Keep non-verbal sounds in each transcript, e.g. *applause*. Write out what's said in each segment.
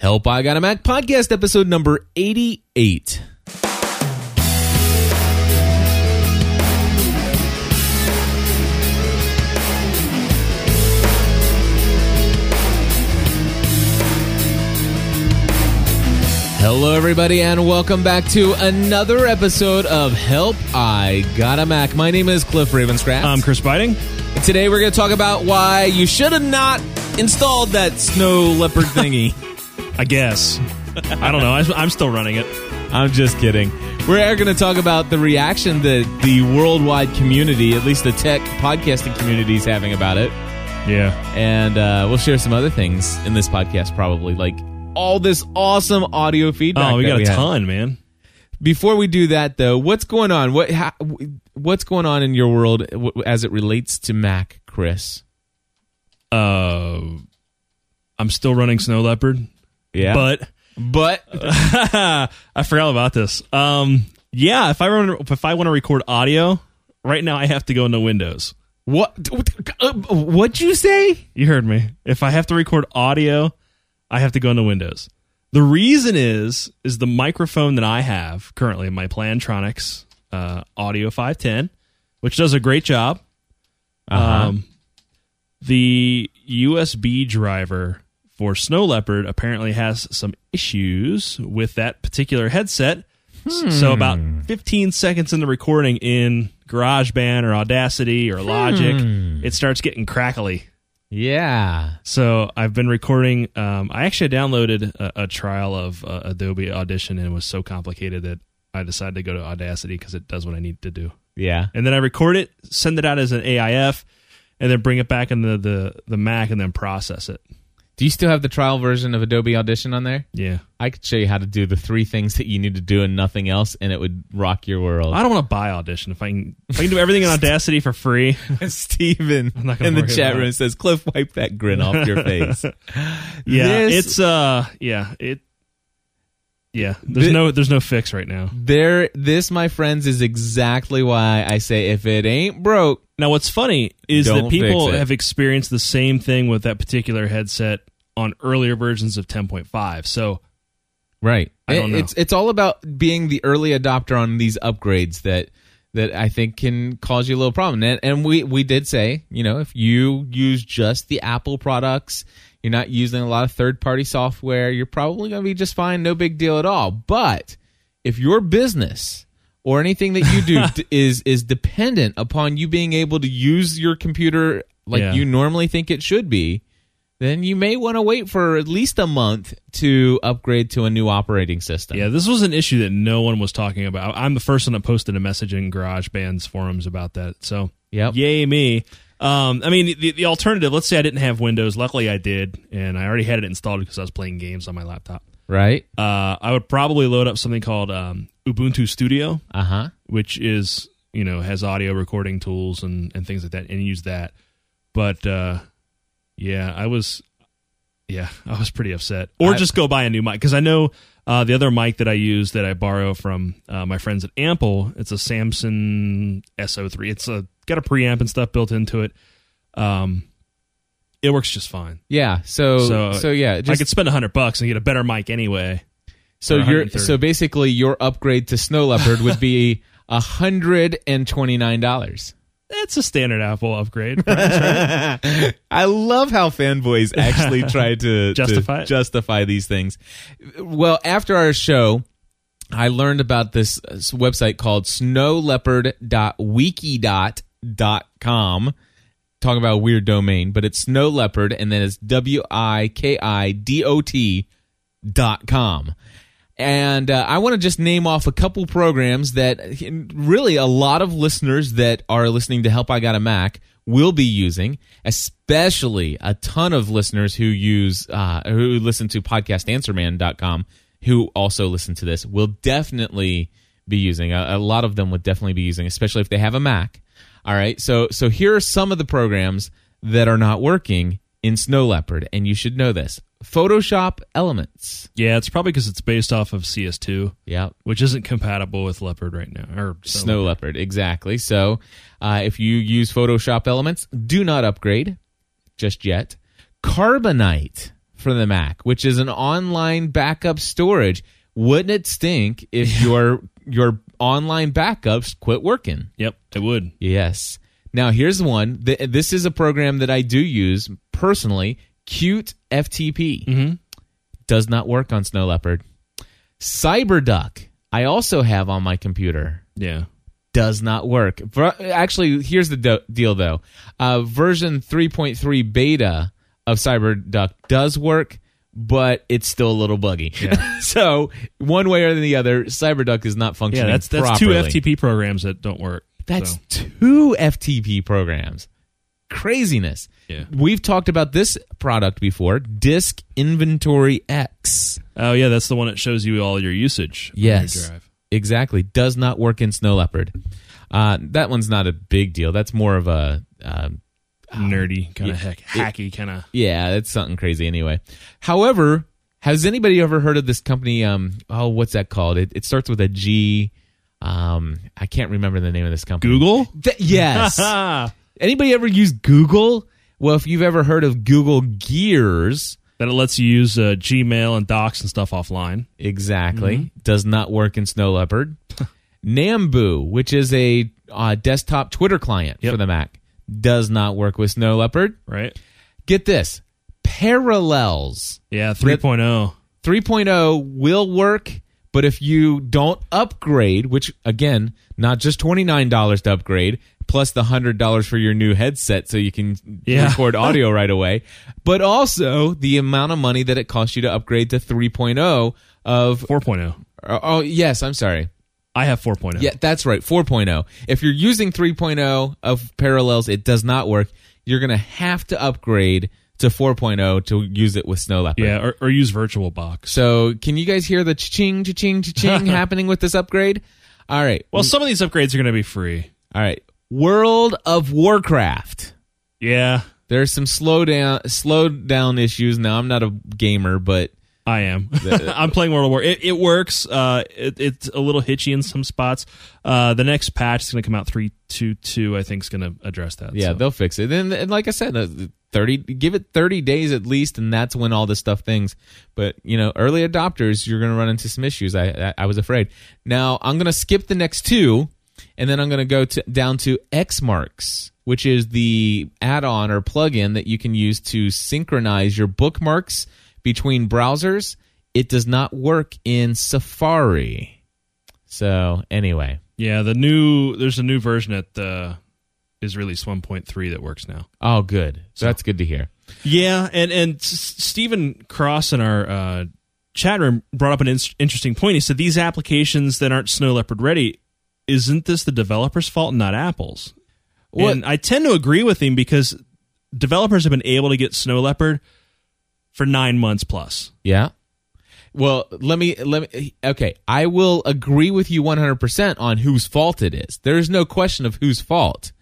Help I Got a Mac podcast episode number 88. Hello, everybody, and welcome back to another episode of Help I Got a Mac. My name is Cliff Ravenscraft. I'm Chris Biting. Today, we're going to talk about why you should have not installed that snow leopard thingy. *laughs* I guess. I don't know. I, I'm still running it. I'm just kidding. We're going to talk about the reaction that the worldwide community, at least the tech podcasting community, is having about it. Yeah. And uh, we'll share some other things in this podcast, probably, like all this awesome audio feedback. Oh, we got a had. ton, man. Before we do that, though, what's going on? What ha, what's going on in your world as it relates to Mac, Chris? Uh, I'm still running Snow Leopard, Yeah, but but *laughs* I forgot about this. Um, yeah, if I run, if I want to record audio right now, I have to go into Windows. what? Uh, what'd you say? You heard me. If I have to record audio, I have to go into Windows. The reason is is the microphone that I have currently, my Plantronics uh, Audio 510, which does a great job. Uh-huh. Um, the USB driver for Snow Leopard apparently has some issues with that particular headset. S- So about 15 seconds in the recording in GarageBand or Audacity or Logic, it starts getting crackly. Yeah. So I've been recording. Um, I actually downloaded a, a trial of uh, Adobe Audition and it was so complicated that I decided to go to Audacity because it does what I need to do. Yeah. And then I record it, send it out as an AIF, and then bring it back into the the Mac and then process it. Do you still have the trial version of Adobe Audition on there? Yeah. I could show you how to do the three things that you need to do and nothing else, and it would rock your world. I don't want to buy Audition. If I can, if I can do everything in *laughs* Audacity for free, *laughs* Steven not gonna in the chat room says, "Cliff, wipe that grin off your face." *laughs* yeah, This- it's uh, yeah, it, yeah. There's Thi- no, there's no fix right now. There, this, my friends, is exactly why I say if it ain't broke, Now, what's funny is Don't that people fix it. have experienced the same thing with that particular headset on earlier versions of 10.5. So, right? I don't know. It's it's all about being the early adopter on these upgrades that that I think can cause you a little problem. And, and we we did say, you know, if you use just the Apple products, you're not using a lot of third party software, you're probably going to be just fine, no big deal at all. But if your business or anything that you do *laughs* d- is is dependent upon you being able to use your computer like Yeah. you normally think it should be, then you may want to wait for at least a month to upgrade to a new operating system. yeah, this was an issue that no one was talking about. I'm the first one that posted a message in GarageBand's forums about that. So, Yep. yay me. Um, I mean, the, the alternative, let's say I didn't have Windows. Luckily, I did, and I already had it installed because I was playing games on my laptop. Right? Uh, I would probably load up something called um, Ubuntu Studio. Uh huh. which is you know has audio recording tools and and things like that and use that but uh yeah i was yeah i was pretty upset or I- just go buy a new mic because i know uh, the other mic that I use that I borrow from uh, my friends at Ample, it's a Samson SO3. It's a got a preamp and stuff built into it. Um, it works just fine. Yeah. So so, So, yeah. I could spend a hundred bucks and get a better mic anyway. so your so basically your upgrade to Snow Leopard would be *laughs* a hundred and twenty nine dollars. That's a standard Apple upgrade. *laughs* I love how fanboys actually *laughs* try to Justify to justify these things. Well, after our show, I learned about this website called snowleopard.wikidot.com. Talking about a weird domain, but it's snow leopard and then it's W I K I D O T dot com. And uh, I want to just name off a couple programs that really a lot of listeners that are listening to Help I Got a Mac will be using, especially a ton of listeners who use uh, who listen to podcastanswerman.com who also listen to this will definitely be using. A, a lot of them would definitely be using, especially if they have a Mac. All right, so so here are some of the programs that are not working in Snow Leopard, and you should know this: Photoshop Elements. yeah, it's probably because it's based off of CS2. Yep. which isn't compatible with Leopard right now. Or Snow Leopard, exactly. So, uh, if you use Photoshop Elements, do not upgrade just yet. Carbonite for the Mac, which is an online backup storage. Wouldn't it stink if your your online backups quit working? Yep, it would. Yes. Now here's one. This is a program that I do use personally. Qt FTP Mm-hmm. does not work on Snow Leopard. CyberDuck I also have on my computer Yeah. does not work. Actually, here's the do- deal though. Uh, version 3.3 beta of CyberDuck does work, but it's still a little buggy. Yeah. *laughs* so one way or the other, CyberDuck is not functioning. Yeah, that's that's two. FTP programs that don't work. That's so. two FTP programs. Craziness. Yeah. We've talked about this product before, Disk Inventory X. Oh yeah, that's the one that shows you all your usage. on Yes. your drive. Exactly. Does not work in Snow Leopard. Uh, that one's not a big deal. That's more of a uh, nerdy kind Yeah. of heck, hacky kind of. yeah, it's something crazy anyway. However, has anybody ever heard of this company? Um, oh, what's that called? It, it starts with a G. Um, I can't remember the name of this company. Google. Th- yes. *laughs* Anybody ever use Google? Well, if you've ever heard of Google Gears, That it lets you use uh, Gmail and Docs and stuff offline. exactly, does not work in Snow Leopard. *laughs* Nambu, which is a uh, desktop Twitter client Yep. for the Mac, does not work with Snow Leopard. Right. Get this Parallels Yeah. 3.0. 3.0 will work, but if you don't upgrade, which again, not just $29 to upgrade, plus the $100 for your new headset so you can Yeah. record *laughs* audio right away, but also the amount of money that it costs you to upgrade to 3.0 of 4.0. oh, uh, oh yes, I'm sorry. I have 4.0. Yeah, that's right, 4.0. If you're using 3.0 of Parallels, it does not work. You're going to have to upgrade to 4.0 to use it with Snow Leopard. Yeah, or, or use VirtualBox. So, can you guys hear the ching, ching, ching *laughs* happening with this upgrade? All right. Well, some of these upgrades are going to be free. All right. World of Warcraft. Yeah, There's some slow down, slowed down issues. Now, I'm not a gamer, but I am. *laughs* I'm playing World of War. It, it works. Uh, it, it's a little hitchy in some spots. Uh, the next patch is going to come out three two two. I think is going to address that. yeah, so. they'll fix it. And, and like I said, uh, 30, give it 30 days at least, and that's when all this stuff things. But, you know, early adopters, you're going to run into some issues. I, I, I was afraid. Now, I'm going to skip the next two, and then I'm going to go to, down to Xmarks, which is the add on or plugin that you can use to synchronize your bookmarks between browsers. It does not work in Safari. So, anyway. yeah. The new there's a new version that uh, is released 1.3 that works now. Oh, good. So that's good to hear. Yeah, and and S- Stephen Cross in our uh, chat room brought up an in- interesting point. He said these applications that aren't Snow Leopard ready, isn't this the developer's fault and not Apple's? What- And I tend to agree with him because developers have been able to get Snow Leopard for nine months plus. Yeah. Well, let me let me okay, I will agree with you 100% on whose fault it is. There is no question of whose fault.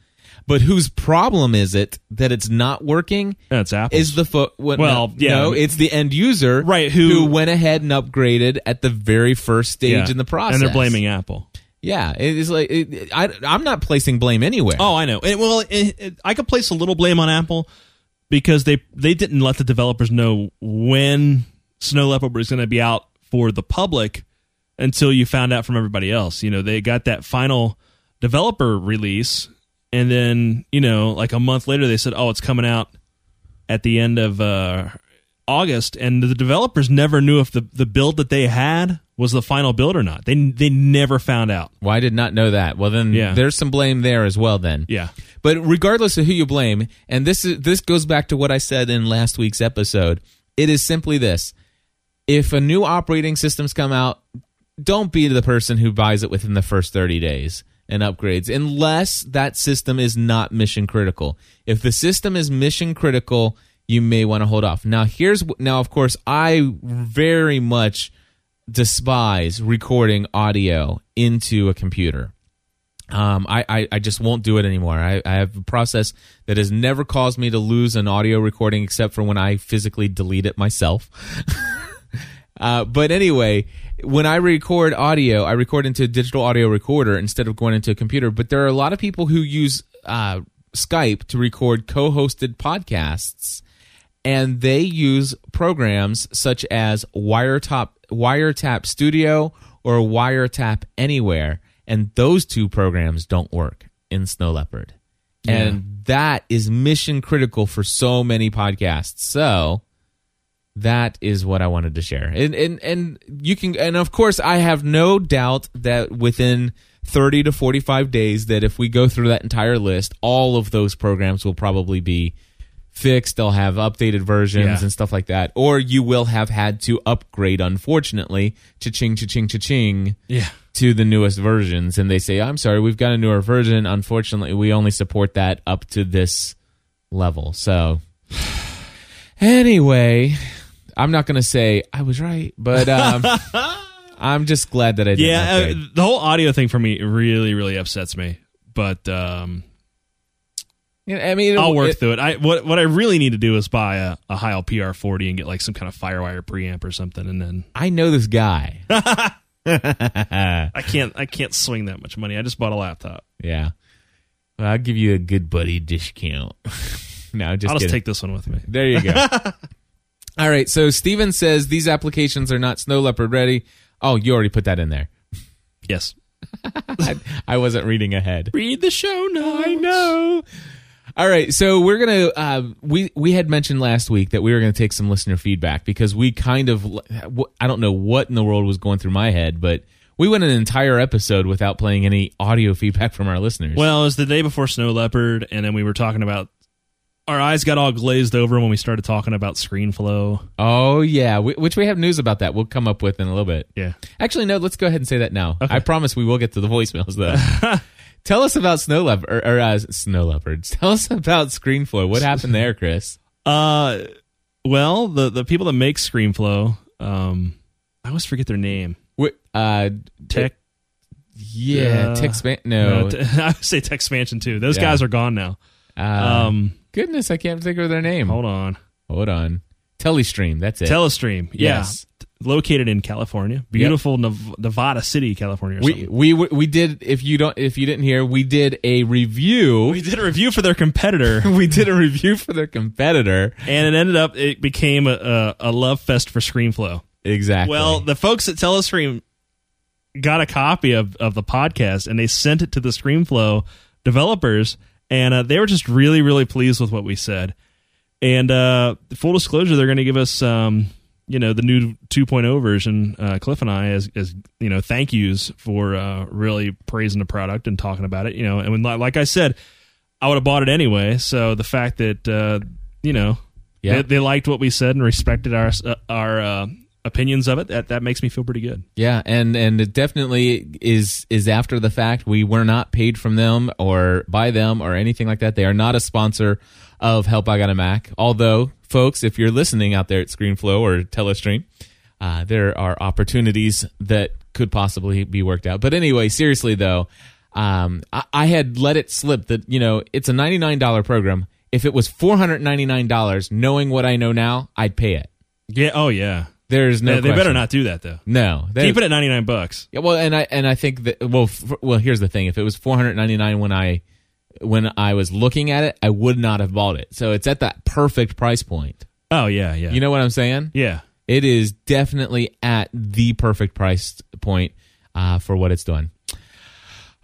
But whose problem is it that it's not working? That's Apple. Is the fo- what, Well, no, yeah. no, it's the end user Right, who- went ahead and upgraded at the very first stage in the process. and they're blaming Apple. Yeah, it is like it, I I'm not placing blame anywhere. Oh, I know. And, well, it, it, I could place a little blame on Apple because they they didn't let the developers know when Snow Leopard was going to be out for the public until you found out from everybody else. You know, they got that final developer release, and then you know, like a month later, they said, "Oh, it's coming out at the end of uh, August," and the developers never knew if the the build that they had was the final build or not. They they never found out. Well, I did not know that. Well, then Yeah. there's some blame there as well. Then, Yeah. But regardless of who you blame, and this is this goes back to what I said in last week's episode. It is simply this: if a new operating systems come out, don't be the person who buys it within the first 30 days and upgrades unless that system is not mission critical. If the system is mission critical, you may want to hold off. Now here's now of course I very much despise recording audio into a computer. Um, I, I, I just won't do it anymore. I, I have a process that has never caused me to lose an audio recording except for when I physically delete it myself. *laughs* uh, but anyway, when I record audio, I record into a digital audio recorder instead of going into a computer. But there are a lot of people who use uh, Skype to record co hosted podcasts. And they use programs such as Wiretap Wiretap Studio or Wiretap Anywhere, and those two programs don't work in Snow Leopard. And that is mission critical for so many podcasts. So that is what I wanted to share. And and and you can and of course I have no doubt that within 30 to 45 days that if we go through that entire list, all of those programs will probably be fixed. They'll have updated versions Yeah. and stuff like that. Or you will have had to upgrade unfortunately, cha-ching cha-ching cha-ching Yeah. to the newest versions and they say, "I'm sorry, we've got a newer version. Unfortunately, we only support that up to this level." So *sighs* anyway, I'm not going to say I was right, but um, *laughs* I'm just glad that I did. Yeah, uh, the whole audio thing for me really, really upsets me. But um, I mean, it- I'll work it- through it. I what what I really need to do is buy a, a Heil PR40 and get like some kind of FireWire preamp or something, and then I know this guy. *laughs* *laughs* I can't I can't swing that much money. I just bought a laptop. yeah, well, I'll give you a good buddy discount. *laughs* no, just I'll just kidding. take this one with me. There you go. All right. So Steven says these applications are not Snow Leopard ready. Oh, you already put that in there. Yes. I, I wasn't reading ahead. Read the show notes. I know. All right, so we're gonna uh, we we had mentioned last week that we were gonna take some listener feedback because we kind of I don't know what in the world was going through my head, but we went an entire episode without playing any audio feedback from our listeners. Well, it was the day before Snow Leopard, and then we were talking about. Our eyes got all glazed over when we started talking about ScreenFlow. oh yeah, we, which we have news about that. We'll come up with in a little bit. Yeah. Actually, no. Let's go ahead and say that now. Okay. I promise we will get to the voicemails though. *laughs* Tell us about snow leopard or, or uh, snow leopards. *laughs* Tell us about ScreenFlow. What happened there, Chris? Uh, well, the the people that make ScreenFlow, um, I always forget their name. Wh- Uh, Tech. yeah, Uh, Tech Span. No, no, t- *laughs* I would say Tech Expansion too. Those Yeah. guys are gone now. uh, Um, goodness, I can't think of their name. hold on. Hold on. Telestream. That's it. Telestream. Yeah. Yes. Located in California, beautiful Nev- Nevada City, California. Or we we we did. If you don't, if you didn't hear, we did a review. we did a review for their competitor, *laughs* we did a review for their competitor. and it ended up it became a, a, a love fest for ScreenFlow. Exactly. Well, the folks at Telestream got a copy of, of the podcast and they sent it to the ScreenFlow developers, and uh, they were just really, really pleased with what we said. And uh, full disclosure, they're going to give us, um, you know, the new 2.0 version. Uh, Cliff and I, as, as you know, thank yous for uh, really praising the product and talking about it. You know, and when, like I said, I would have bought it anyway. So the fact that uh, you know, Yeah. they, they liked what we said and respected our uh, our uh, opinions of it. That that makes me feel pretty good. Yeah, and and it definitely is is after the fact. We were not paid from them or by them or anything like that. They are not a sponsor of Help I Got a Mac. Although, folks, if you're listening out there at ScreenFlow or Telestream, uh, there are opportunities that could possibly be worked out. But anyway, seriously though, um, I, I had let it slip that you know it's a ninety nine dollar program. If it was four hundred ninety nine dollars, knowing what I know now, I'd pay it. Yeah. Oh yeah. There's no. they, they better not do that though. No, they- Keep it at ninety nine bucks. yeah, well, and I and I think that well, f- well, here's the thing: if it was 499 when I when I was looking at it, I would not have bought it. So it's at that perfect price point. Oh yeah, yeah. You know what I'm saying? yeah. It is definitely at the perfect price point uh, for what it's doing.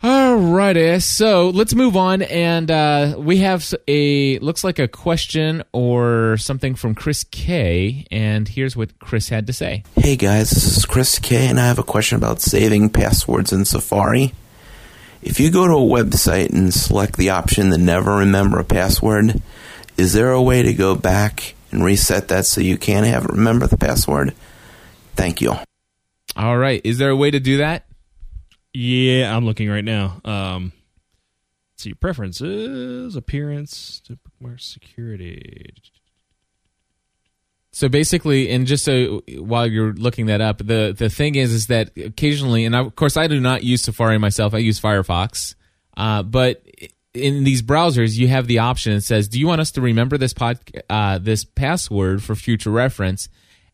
All righty, so let's move on, and uh, we have a looks like a question or something from Chris K, and here's what Chris had to say. Hey guys, this is Chris K, and I have a question about saving passwords in Safari. If you go to a website and select the option to never remember a password, is there a way to go back and reset that so you can have remember the password? Thank you. All right, is there a way to do that? Yeah, I'm looking right now. Um, let's see preferences, appearance, bookmark security. So basically, and just so while you're looking that up, the the thing is, is that occasionally, and of course, I do not use Safari myself. I use Firefox, uh, but in these browsers, you have the option. It says, "Do you want us to remember this pod, uh, this password for future reference?"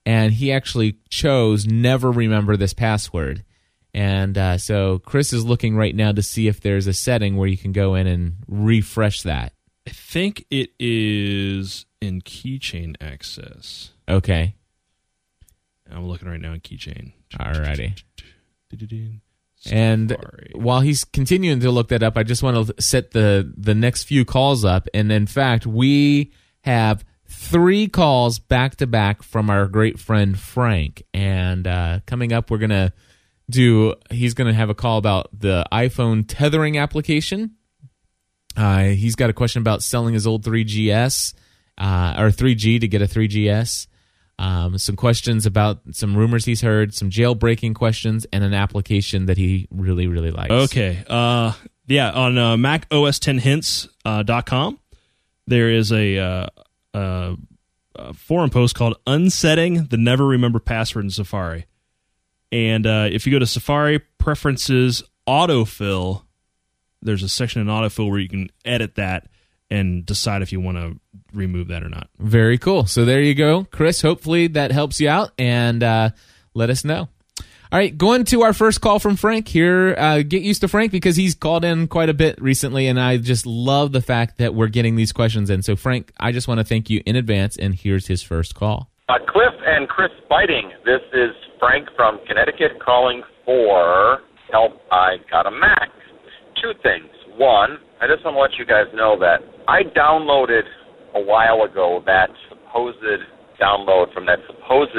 And he actually chose "Never remember this password." And uh, so Chris is looking right now to see if there's a setting where you can go in and refresh that. I think it is in keychain access. Okay. I'm looking right now in keychain. Alrighty. And while he's continuing to look that up, I just want to set the the next few calls up. And in fact, we have three calls back to back from our great friend Frank. And uh, coming up, we're gonna do. He's gonna have a call about the iPhone tethering application. Uh, he's got a question about selling his old 3GS uh, or 3G to get a 3GS. Um, some questions about some rumors he's heard, some jailbreaking questions, and an application that he really, really likes. Okay. Uh, yeah, on uh, Mac OS 10 hints.com, uh, there is a, uh, uh, a forum post called Unsetting the Never Remember Password in Safari. And uh, if you go to Safari Preferences Autofill, there's a section in Autofill where you can edit that and decide if you want to remove that or not. Very cool. So there you go, Chris. Hopefully that helps you out, and uh, let us know. All right, going to our first call from Frank here. Uh, get used to Frank because he's called in quite a bit recently, and I just love the fact that we're getting these questions in. So, Frank, I just want to thank you in advance, and here's his first call. Uh, Cliff and Chris Biting. This is Frank from Connecticut calling for help. I got a Mac. Two things. One, I just want to let you guys know that I downloaded a while ago that supposed download from that supposed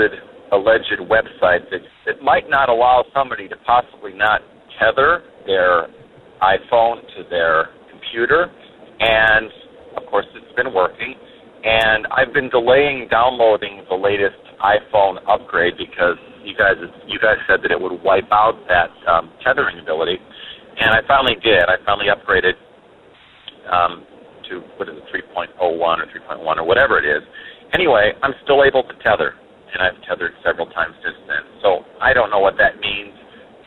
alleged website that, that might not allow somebody to possibly not tether their iPhone to their computer. And of course, it's been working. And I've been delaying downloading the latest iPhone upgrade because you guys you guys said that it would wipe out that um, tethering ability, and I finally did. I finally upgraded um, to what is it, 3.01 or 3.1 or whatever it is. Anyway, I'm still able to tether, and I've tethered several times since then. So I don't know what that means.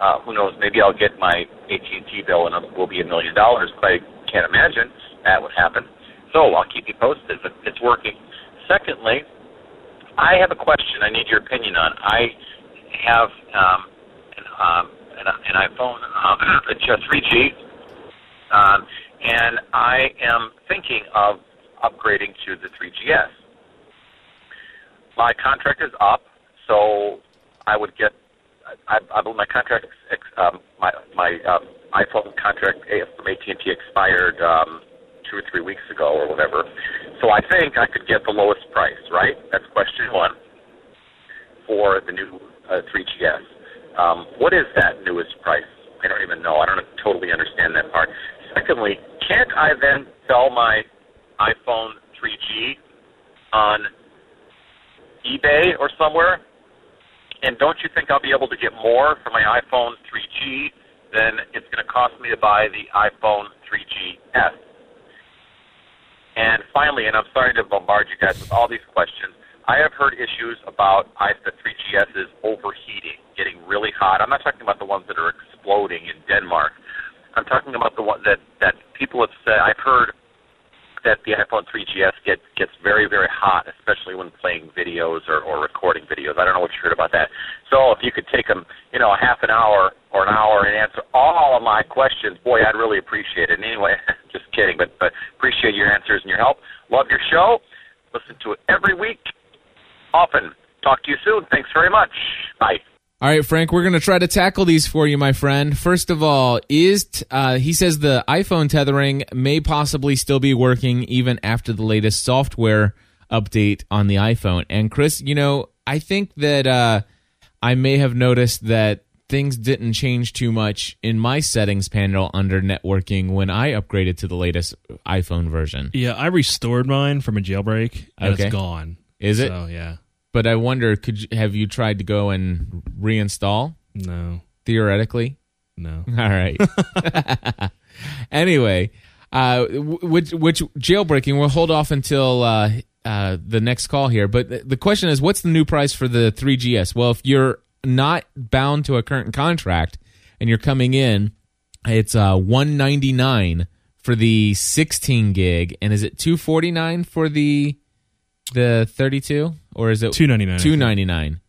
Uh, who knows? Maybe I'll get my AT&T bill and it will be a million dollars, but I can't imagine that would happen. So I'll keep you posted. But it's working. Secondly, I have a question. I need your opinion on. I have um, an, um, an, an iPhone, um, *clears throat* a 3G, um, and I am thinking of upgrading to the 3GS. My contract is up, so I would get. I, I believe my contract, um, my my um, iPhone contract from AT&T expired um, two or three weeks ago or whatever. So I think I could get the lowest price, right? That's question one for the new uh, 3GS. Um, what is that newest price? I don't even know. I don't totally understand that part. Secondly, can't I then sell my iPhone 3G on eBay or somewhere? And don't you think I'll be able to get more for my iPhone 3G than it's going to cost me to buy the iPhone 3GS? And finally, and I'm sorry to bombard you guys with all these questions, I have heard issues about the 3GSs overheating, getting really hot. I'm not talking about the ones that are exploding in Denmark. I'm talking about the one that that people have said. I've heard that the iPhone 3GS gets gets very very hot, especially when playing videos or, or recording videos. I don't know what you heard about that. So if you could take them, you know, a half an hour or an hour and answer all of my questions, boy, I'd really appreciate it. And anyway, *laughs* just kidding, but but appreciate your answers and your help. Love your show. Listen to it every week, often. Talk to you soon. Thanks very much. Bye. All right, Frank, we're going to try to tackle these for you, my friend. First of all, is t- uh, he says the iPhone tethering may possibly still be working even after the latest software update on the iPhone. And Chris, you know, I think that uh, I may have noticed that things didn't change too much in my settings panel under networking when I upgraded to the latest iPhone version. Yeah, I restored mine from a jailbreak and Okay. it's gone. Is it? So, yeah. But I wonder, could you, have you tried to go and reinstall No. theoretically? No. *laughs* All right. *laughs* anyway, uh, which which jailbreaking? We'll hold off until uh, uh, the next call here. But the question is, what's the new price for the 3GS? Well, if you're not bound to a current contract and you're coming in, it's uh, 199 for the 16 gig, and is it 249 for the the 32, or is it Two ninety nine. two ninety nine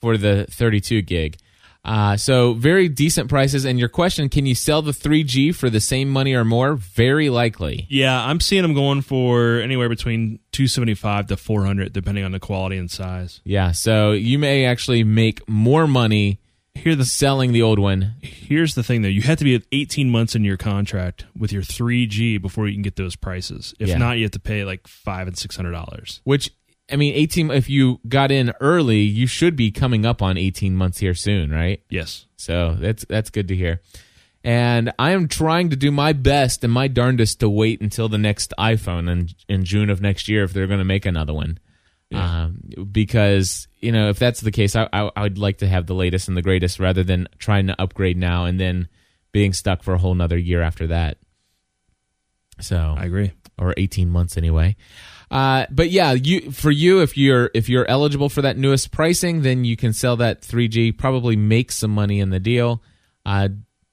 for the thirty two gig. Uh, so very decent prices. And your question: Can you sell the 3G for the same money or more? Very likely. Yeah, I'm seeing them going for anywhere between 275 to 400, depending on the quality and size. Yeah. So you may actually make more money Here, the selling the old one. here's the thing though: you have to be at 18 months in your contract with your 3G before you can get those prices. If Yeah. not, you have to pay like five and six hundred dollars. Which I mean, 18. If you got in early, you should be coming up on 18 months here soon, right? Yes. So that's that's good to hear. And I am trying to do my best and my darndest to wait until the next iPhone in in June of next year if they're going to make another one. Um, because you know if that's the case, I, I I would like to have the latest and the greatest rather than trying to upgrade now and then being stuck for a whole nother year after that. So I agree. or 18 months anyway. Uh, but yeah, you for you if you're if you're eligible for that newest pricing, then you can sell that 3G, probably make some money in the deal. Uh,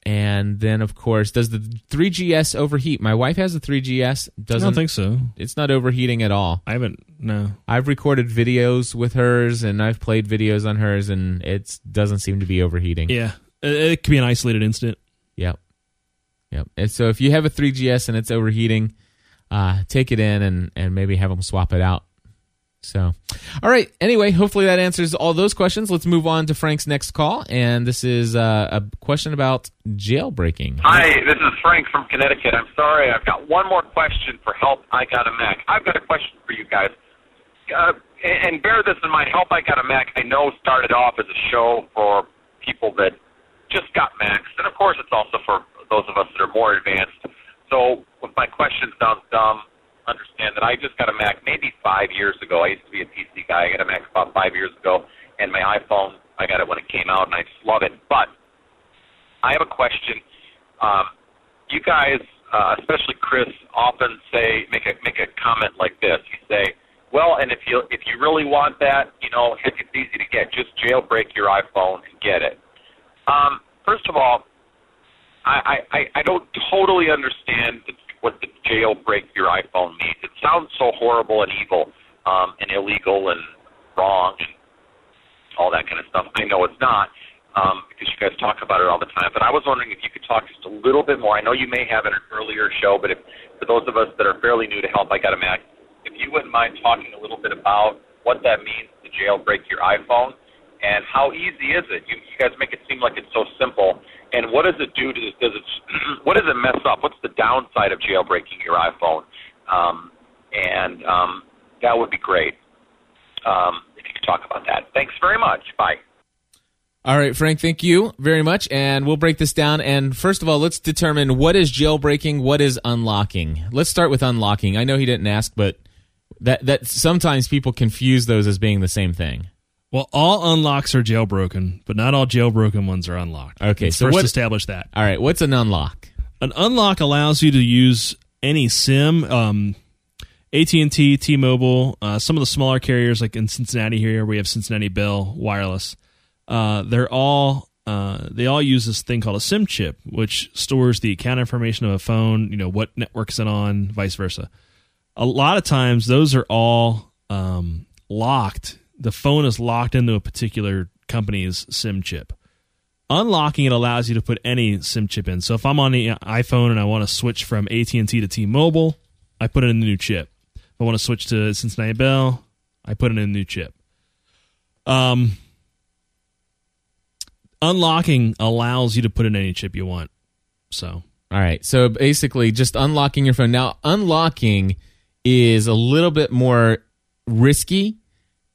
and then of course, does the 3GS overheat? My wife has a 3GS. Doesn't don't think so. it's not overheating at all. I haven't. No. I've recorded videos with hers and I've played videos on hers and it doesn't seem to be overheating. Yeah, it, it could be an isolated incident. Yep. Yep. And so if you have a 3GS and it's overheating, uh, take it in and, and maybe have them swap it out. So, all right. Anyway, hopefully that answers all those questions. Let's move on to Frank's next call. And this is uh, a question about jailbreaking. Hi, this is Frank from Connecticut. I'm sorry, I've got one more question for Help I Got a Mac. I've got a question for you guys. Uh, and bear this in mind, Help I Got a Mac, I know started off as a show for people that just got Macs. And of course, it's also for those of us that are more advanced. So if my question sounds dumb, understand that I just got a Mac maybe five years ago. I used to be a PC guy. I got a Mac about five years ago. And my iPhone, I got it when it came out, and I just love it. But I have a question. Um, you guys, uh, especially Chris, often say make a make a comment like this. You say, "Well, and if you if you really want that, you know, heck, it's easy to get. Just jailbreak your iPhone and get it." Um, first of all, I, I I don't totally understand the, what the jailbreak your iPhone means. It sounds so horrible and evil, um, and illegal and wrong and all that kind of stuff. I know it's not um, because you guys talk about it all the time. But I was wondering if you could talk just a little bit more. I know you may have in an earlier show, but if for those of us that are fairly new to Help, I Got a Mac, if you wouldn't mind talking a little bit about what that means to jailbreak your iPhone and how easy is it? You, you guys make it seem like it's so simple. And what does it do to does it what does it mess up? What's the downside of jailbreaking your iPhone? Um, and um, that would be great um, if you could talk about that. Thanks very much. Bye. All right, Frank, thank you very much. And we'll break this down. And first of all, let's determine what is jailbreaking, what is unlocking. Let's start with unlocking. I know he didn't ask, but that, that sometimes people confuse those as being the same thing. Well, all unlocks are jailbroken, but not all jailbroken ones are unlocked. Okay, Let's so first what- establish that. All right, what's an unlock? An unlock allows you to use any SIM. Um, AT&T, T-Mobile, uh, some of the smaller carriers like in Cincinnati here, we have Cincinnati Bell Wireless. Uh, they're all uh, they all use this thing called a SIM chip, which stores the account information of a phone. You know what network is it on, vice versa. A lot of times, those are all um, locked. The phone is locked into a particular company's SIM chip. Unlocking it allows you to put any SIM chip in. So if I'm on the iPhone and I want to switch from AT&T to T-Mobile, I put in the new chip. If I want to switch to Cincinnati Bell, I put in a new chip. Um, unlocking allows you to put in any chip you want. So All right. So basically, just unlocking your phone. Now, unlocking is a little bit more risky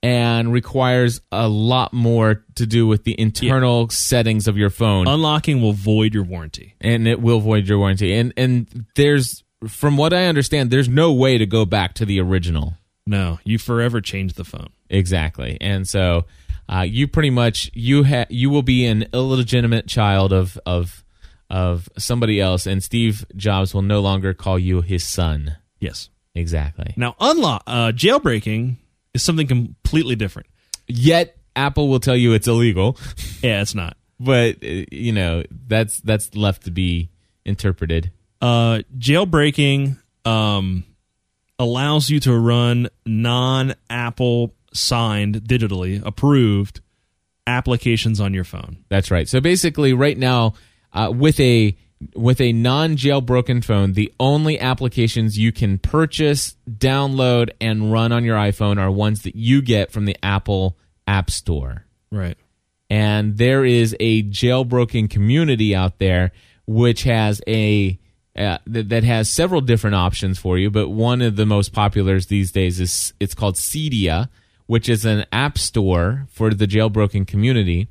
and requires a lot more to do with the internal settings of your phone, unlocking will void your warranty. and it will void your warranty. And and there's, from what I understand, there's no way to go back to the original. No, you forever change the phone. Exactly. And so, uh, you pretty much you ha- you will be an illegitimate child of of of somebody else, and Steve Jobs will no longer call you his son. Yes. Exactly. Now, unlock uh, jailbreaking is something completely different. Yet Apple will tell you it's illegal, *laughs* Yeah, it's not. but uh, you know that's that's left to be interpreted. Uh, jailbreaking um, allows you to run non-Apple signed, digitally approved applications on your phone. That's right. So basically, right now, uh, with a with a non jailbroken phone, the only applications you can purchase, download, and run on your iPhone are ones that you get from the Apple App Store. Right. And there is a jailbroken community out there which has a uh, that, that has several different options for you, but one of the most popular these days is it's called Cydia, which is an app store for the jailbroken community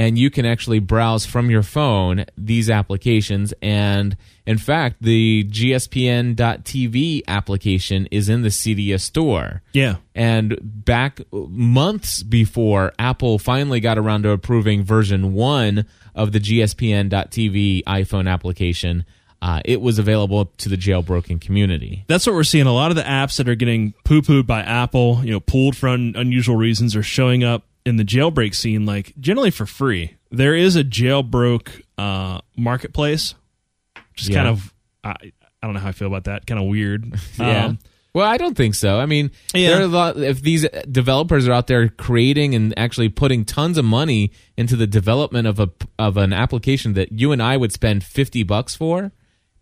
and you can actually browse from your phone these applications. And in fact, the GSPN.TV application is in the Cydia store. Yeah. And back months before Apple finally got around to approving version one of the GSPN.TV iPhone application, uh, it was available to the jailbroken community. That's what we're seeing. A lot of the apps that are getting poo pooed by Apple, you know, pulled for un- unusual reasons, are showing up in the jailbreak scene, like generally for free. There is a jailbroke uh, marketplace, which is Yeah. kind of I, I don't know how I feel about that. Kind of weird. *laughs* Yeah. Um, well, I don't think so. I mean, Yeah. there are a lot. If these developers are out there creating and actually putting tons of money into the development of a of an application that you and I would spend fifty bucks for,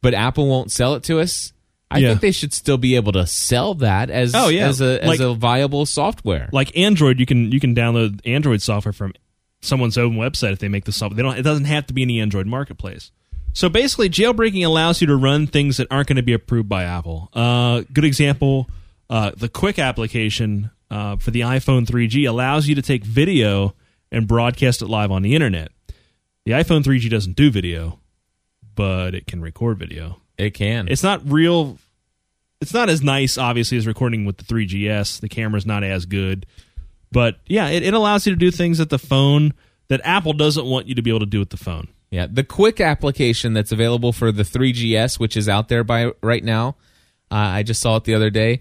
but Apple won't sell it to us, I Yeah. think they should still be able to sell that as Oh, yeah. as a as Like- a viable software. like Android, you can you can download Android software from someone's own website if they make the software. They don't. It doesn't have to be in the Android marketplace. So basically, jailbreaking allows you to run things that aren't going to be approved by Apple. Uh, good example: uh, the Qik application uh, for the iPhone 3G allows you to take video and broadcast it live on the internet. The iPhone 3G doesn't do video, but it can record video. it can. It's not real. It's not as nice, obviously, as recording with the 3GS. The camera's not as good, but yeah, it, it allows you to do things that the phone that Apple doesn't want you to be able to do with the phone. Yeah, the Qik application that's available for the 3GS, which is out there by right now. Uh, I just saw it the other day.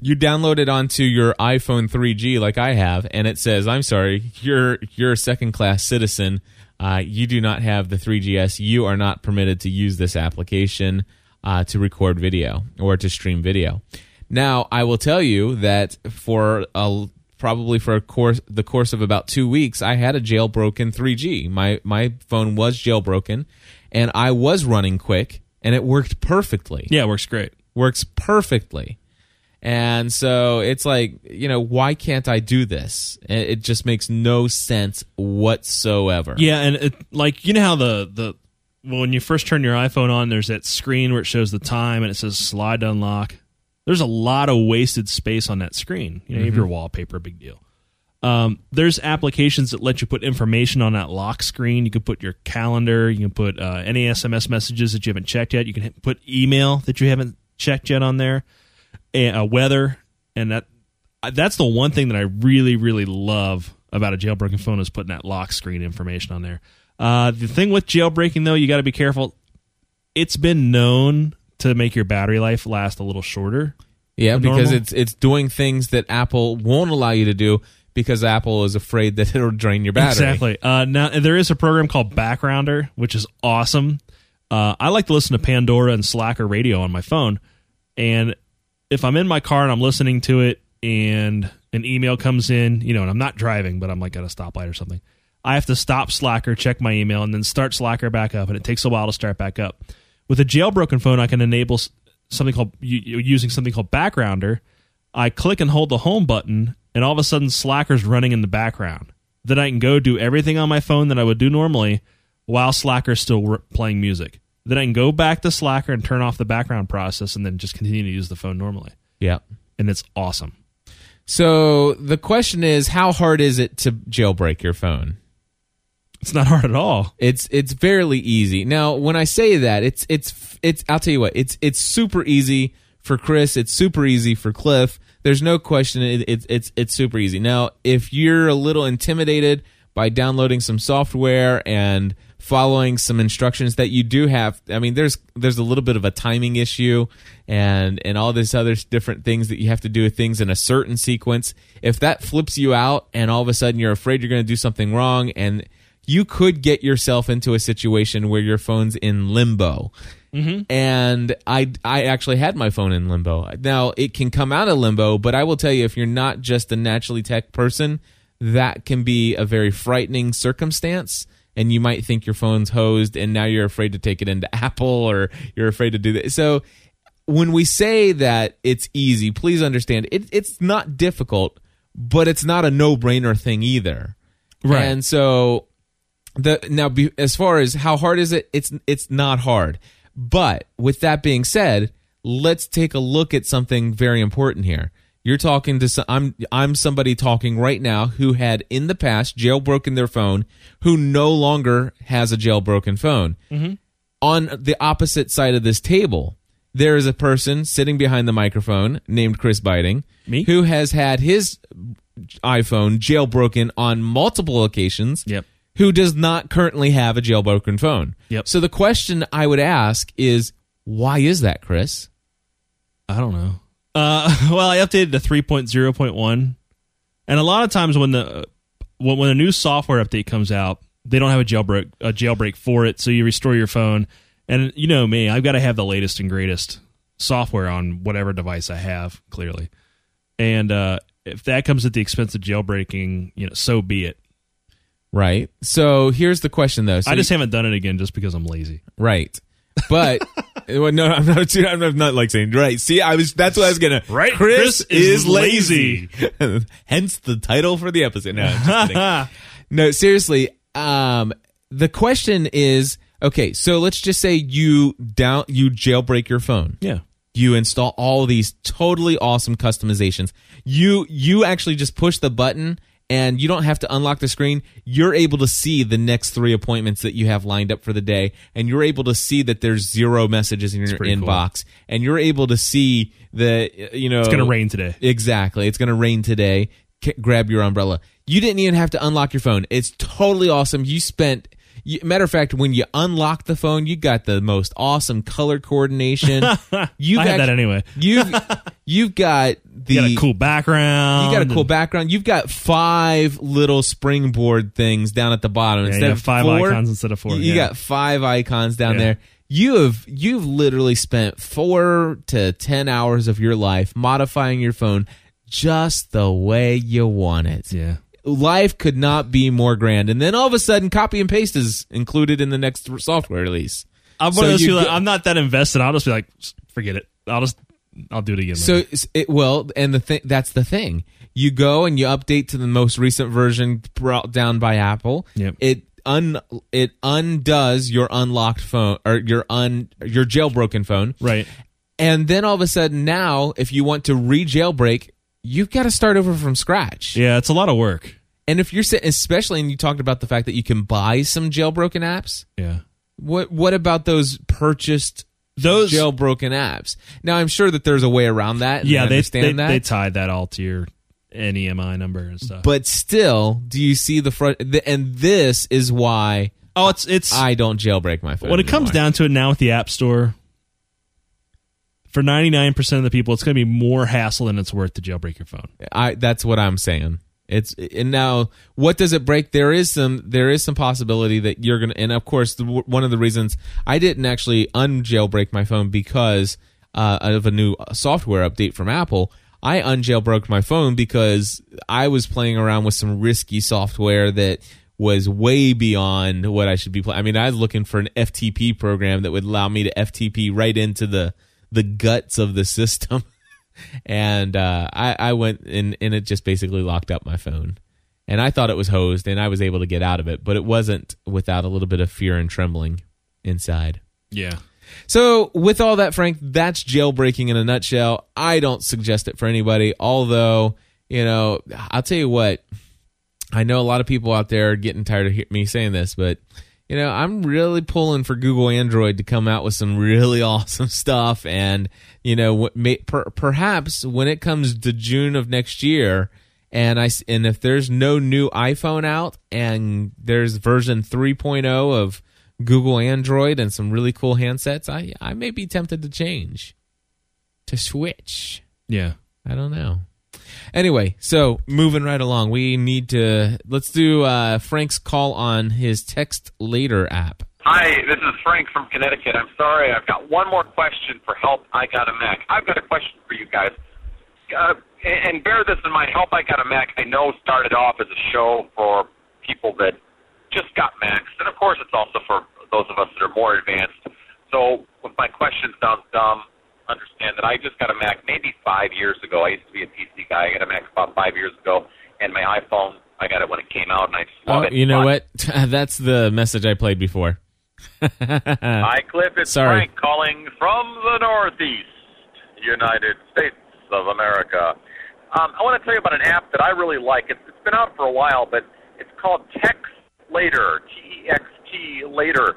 You download it onto your iPhone 3G, like I have, and it says, "I'm sorry, you're you're a second class citizen. Uh, you do not have the 3GS. You are not permitted to use this application uh, to record video or to stream video." Now, I will tell you that for a probably for a course the course of about two weeks, I had a jailbroken 3G. My my phone was jailbroken, and I was running Qik, and it worked perfectly. Yeah, it works great. Works perfectly. And so it's like, you know, why can't I do this? It just makes no sense whatsoever. Yeah, and it, like you know how the the well, when you first turn your iPhone on, there's that screen where it shows the time and it says slide to unlock. There's a lot of wasted space on that screen. You know, you have your wallpaper, big deal. Um, there's applications that let you put information on that lock screen. You can put your calendar. You can put uh, any SMS messages that you haven't checked yet. You can put email that you haven't checked yet on there, and uh, weather, and that that's the one thing that I really really love about a jailbroken phone is putting that lock screen information on there. Uh, the thing with jailbreaking though, you got to be careful. It's been known to make your battery life last a little shorter. Yeah, because normal. it's it's doing things that Apple won't allow you to do because Apple is afraid that *laughs* it'll drain your battery. Exactly. Uh, now there is a program called Backgrounder, which is awesome. Uh, I like to listen to Pandora and Slacker radio on my phone, and if I'm in my car and I'm listening to it, and an email comes in, you know, and I'm not driving, but I'm like at a stoplight or something, I have to stop Slacker, check my email, and then start Slacker back up, and it takes a while to start back up. With a jailbroken phone, I can enable something called using something called Backgrounder. I click and hold the home button, and all of a sudden Slacker's running in the background. Then I can go do everything on my phone that I would do normally while Slacker's still playing music. Then I can go back to Slacker and turn off the background process and then just continue to use the phone normally. Yeah. And it's awesome. So the question is, how hard is it to jailbreak your phone? It's not hard at all. It's it's fairly easy. Now, when I say that, it's it's it's I'll tell you what, it's it's super easy for Chris, it's super easy for Cliff. There's no question it, it's it's it's super easy. Now, if you're a little intimidated by downloading some software and following some instructions that you do have, I mean there's there's a little bit of a timing issue and and all this other different things that you have to do with things in a certain sequence. If that flips you out and all of a sudden you're afraid you're going to do something wrong and you could get yourself into a situation where your phone's in limbo. Mm-hmm. And I I actually had my phone in limbo. Now it can come out of limbo, but I will tell you if you're not just a naturally tech person, that can be a very frightening circumstance. And you might think your phone's hosed, and now you're afraid to take it into *laughs* Apple, or you're afraid to do that. So, when we say that it's easy, please understand it, it's not difficult, but it's not a no brainer thing either. Right. And so the now be, as far as how hard is it it's it's not hard but with that being said let's take a look at something very important here you're talking to some, I'm I'm somebody talking right now who had in the past jailbroken their phone who no longer has a jailbroken phone mm-hmm. on the opposite side of this table there is a person sitting behind the microphone named Chris Beiting Me? who has had his iPhone jailbroken on multiple occasions Yep. who does not currently have a jailbroken phone. Yep. So the question I would ask is, why is that, Chris? I don't know. Uh, *laughs* well, I updated to 3.0.1, and a lot of times when the when, when a new software update comes out, they don't have a jailbreak a jailbreak for it, so you restore your phone. And you know me, I've got to have the latest and greatest software on whatever device I have, clearly. And uh, if that comes at the expense of jailbreaking, you know, so be it. Right. So here's the question, though. So I just haven't done it again just because I'm lazy. right, but *laughs* well, no, I'm not. I'm not like saying right. See, I was. That's what I was gonna. Right. Chris, Chris is is lazy. *laughs* Hence the title for the episode. No, *laughs* no, seriously. Um, the question is okay. So let's just say you down you jailbreak your phone. Yeah. you install all these totally awesome customizations. You you actually just push the button and you don't have to unlock the screen. You're able to see the next three appointments that you have lined up for the day, and you're able to see that there's zero messages in your pretty cool. inbox, and you're able to see that you know It's going to rain today. Exactly. It's going to rain today. C- grab your umbrella. You didn't even have to unlock your phone. It's totally awesome. You spent. You, matter of fact, when you unlock the phone, you got the most awesome color coordination. *laughs* You I had that anyway. You've *laughs* you've got the You got a cool background. you got a cool background. You've got five little springboard things down at the bottom Yeah, you instead got of five four, icons instead of four, You yeah. got five icons down Yeah. there. You have you've literally spent four to ten hours of your life modifying your phone just the way you want it. Yeah. Life could not be more grand. And then all of a sudden, copy and paste is included in the next software release. I'm So one of those go- I'm not that invested. I'll just be like, forget it. I'll just, I'll do it again. So later. it's- it well, and the thing that's the thing. You go and you update to the most recent version brought down by Apple. Yep. It un it undoes your unlocked phone or your un your jailbroken phone. right. And then all of a sudden now if you want to re-jailbreak, you've got to start over from scratch. Yeah, it's a lot of work. And if you're sitting especially and you talked about the fact that you can buy some jailbroken apps, Yeah. what what about those purchased Those- jailbroken apps? Now I'm sure that there's a way around that. and I Yeah, they understand they, that. they tied that all to your NEMI number and stuff. but still, do you see the front? The, and this is why oh, it's it's I don't jailbreak my phone. when it comes down to it now with the App Store. For 99% of the people, it's going to be more hassle than it's worth to jailbreak your phone. I that's what I'm saying. It's and now what does it break? There is some there is some possibility that you're gonna and of course the, one of the reasons I didn't actually unjailbreak my phone because uh, of a new software update from Apple. I unjailbroke my phone because I was playing around with some risky software that was way beyond what I should be playing. I mean, I was looking for an FTP program that would allow me to FTP right into the the guts of the system. *laughs* and uh, I, I went and, and it just basically locked up my phone. And I thought it was hosed, and I was able to get out of it, but it wasn't without a little bit of fear and trembling inside. Yeah. So, with all that, Frank, that's jailbreaking in a nutshell. I don't suggest it for anybody, although, you know, I'll tell you what, I know a lot of people out there are getting tired of me saying this, but, you know, I'm really pulling for Google Android to come out with some really *laughs* awesome stuff. And, you know, may, per, perhaps when it comes to June of next year, and I and if there's no new iPhone out and there's version 3.0 of Google Android and some really cool handsets, I I may be tempted to change to switch. Yeah. I don't know. Anyway, so moving right along, we need to let's do uh, Frank's call on his text later app. Hi, this is Frank from Connecticut. I'm sorry, I've got one more question for help. I got a Mac. I've got a question for you guys. Uh, and, bear this in mind. Help I Got a Mac. I know started off as a show for people that just got Macs, and of course, it's also for those of us that are more advanced. So, if my question sounds dumb, understand that I just got a Mac maybe five years ago. I used to be a PC guy. I got a Mac about five years ago, and my iPhone. I got it when it came out, and I just love Oh, it. you know But- what? *laughs* That's the message I played before. *laughs* Hi, Cliff. It's Sorry. Frank calling from the Northeast, United States of America. Um, I want to tell you about an app that I really like. It's, it's been out for a while, but it's called Text Later, T E X T Later.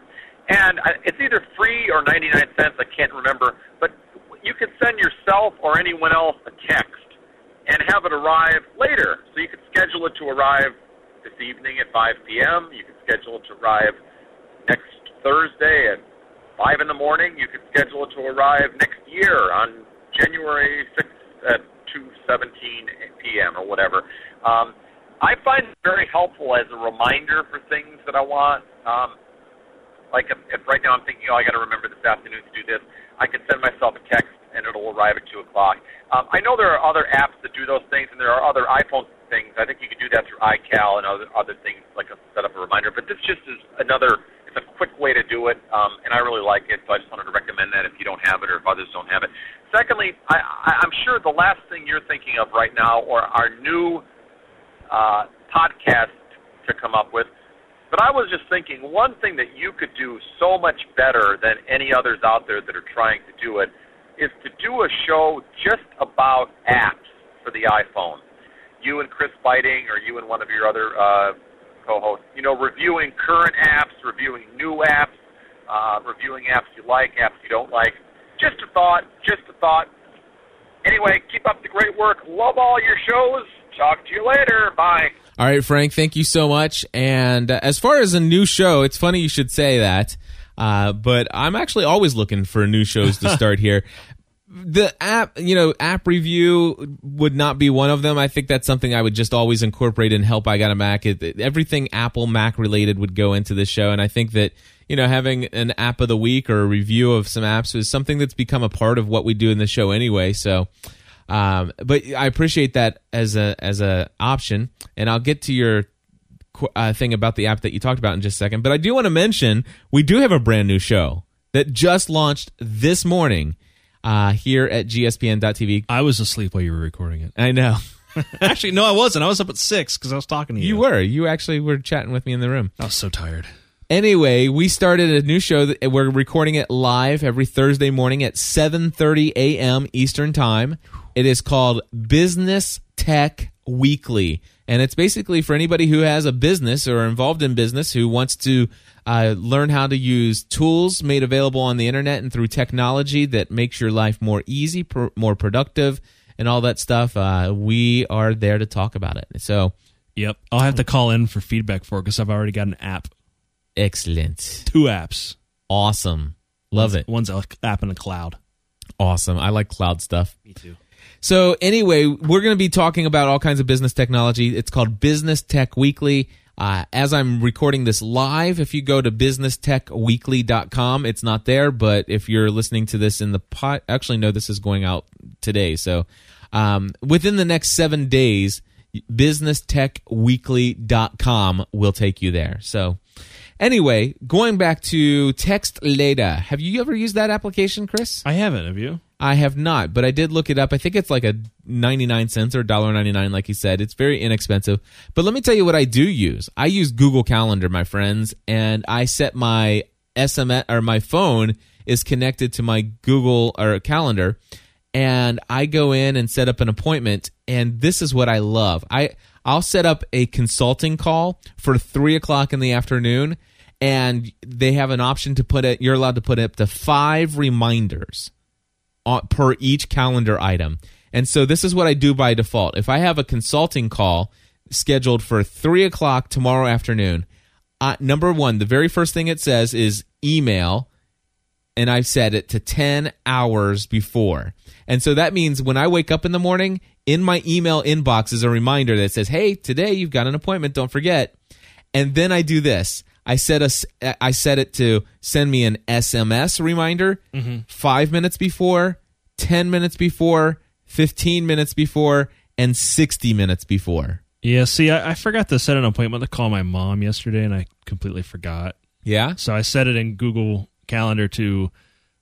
And it's either free or 99 cents, I can't remember. But you can send yourself or anyone else a text and have it arrive later. So you can schedule it to arrive this evening at 5 p.m. You can schedule it to arrive next Thursday at five in the morning. You can schedule it to arrive next year on January sixth at two seventeen p.m. or whatever. Um, I find it very helpful as a reminder for things that I want. Um, like if, if right now I'm thinking, oh, I got to remember this afternoon to do this. I can send myself a text and it'll arrive at two o'clock. Um, I know there are other apps that do those things, and there are other iPhone things. I think you can do that through iCal and other other things like a set up a reminder. But this just is another. It's a quick way to do it, um, and I really like it. So I just wanted to recommend that if you don't have it or if others don't have it. Secondly, I, I, I'm sure the last thing you're thinking of right now, or our new uh, podcast to come up with. But I was just thinking one thing that you could do so much better than any others out there that are trying to do it is to do a show just about apps for the iPhone. You and Chris Beiting, or you and one of your other uh, co-hosts, you know, reviewing current apps, reviewing new apps, uh, reviewing apps you like, apps you don't like. Just a thought, just a thought. Anyway, keep up the great work. Love all your shows. Talk to you later. Bye. All right, Frank, thank you so much. And uh, as far as a new show, it's funny you should say that, uh, but I'm actually always looking for new shows to *laughs* start here. The app, you know, app review would not be one of them. I think that's something I would just always incorporate and help. I got a Mac. It, it- everything Apple Mac related would go into this show, and I think that you know having an app of the week or a review of some apps is something that's become a part of what we do in the show anyway. So. Um, but I appreciate that as a as a option, and I'll get to your uh, thing about the app that you talked about in just a second. But I do want to mention we do have a brand new show that just launched this morning uh, here at gspn.tv. I was asleep while you were recording it. I know *laughs* Actually, no, I wasn't. I was up at six because I was talking to you. you were you actually were chatting with me in the room. I was so tired. Anyway, we started a new show that we're recording it live every Thursday morning at 7:30 a.m. Eastern Time. It is called Business Tech Weekly, and it's basically for anybody who has a business or involved in business who wants to uh, learn how to use tools made available on the internet and through technology that makes your life more easy, pr- more productive, and all that stuff. Uh, we are there to talk about it. So Yep. I'll have to call in for feedback for because I've already got an app. Excellent, Two apps. awesome, love it. One's an app in the cloud. Awesome. I like cloud stuff. Me too. So anyway, we're going to be talking about all kinds of business technology. It's called Business Tech Weekly. Uh, as I'm recording this live, if you go to businesstechweekly.com, it's not there. But if you're listening to this in the pot, actually, no, this is going out today. So um, within the next seven days, businesstechweekly.com will take you there. So anyway, going back to Text Later, have you ever used that application, Chris? I haven't. Have you? I have not, but I did look it up. I think it's like a 99 cents or $1.99 like you said. It's very inexpensive. But let me tell you what I do use. I use Google Calendar, my friends, and I set my SMS or my phone is connected to my Google or calendar and I go in and set up an appointment and this is what I love. I I'll set up a consulting call for three o'clock in the afternoon and they have an option to put it you're allowed to put up to five reminders per each calendar item. And so this is what I do by default. If I have a consulting call scheduled for three o'clock tomorrow afternoon, uh, number one, the very first thing it says is email, and I've set it to 10 hours before. And so that means when I wake up in the morning, in my email inbox is a reminder that says, "Hey, today you've got an appointment. Don't forget." And then I do this. I set a, I set it to send me an SMS reminder five minutes before, ten minutes before, 15 minutes before, and 60 minutes before. Yeah, see, I, I forgot to set an appointment to call my mom yesterday, and I completely forgot. Yeah? So I set it in Google Calendar to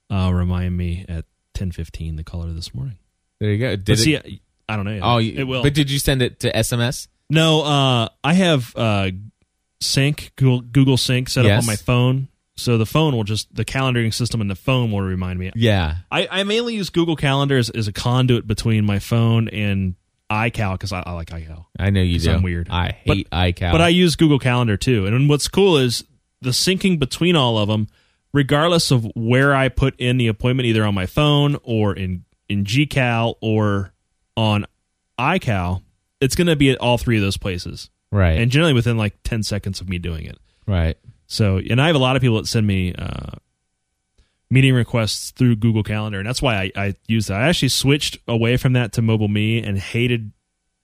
uh, remind me at ten fifteen to call her this morning. There you go. Did But it, see, I don't know. oh, you- it will. But did you send it to SMS? no, uh, I have uh, Sync Google, Google Sync set up on my phone, so the phone will just the calendaring system in the phone will remind me. Yeah. I, I mainly use Google Calendar as, as a conduit between my phone and iCal because I, I like iCal. I know you do. I'm weird. I hate iCal. But I use Google Calendar too. And what's cool is the syncing between all of them, regardless of where I put in the appointment, either on my phone or in in GCal or on iCal, it's going to be at all three of those places, right. and generally within like ten seconds of me doing it. right. So, and I have a lot of people that send me uh, meeting requests through Google Calendar, and that's why I, I use that. I actually switched away from that to Mobile Me and hated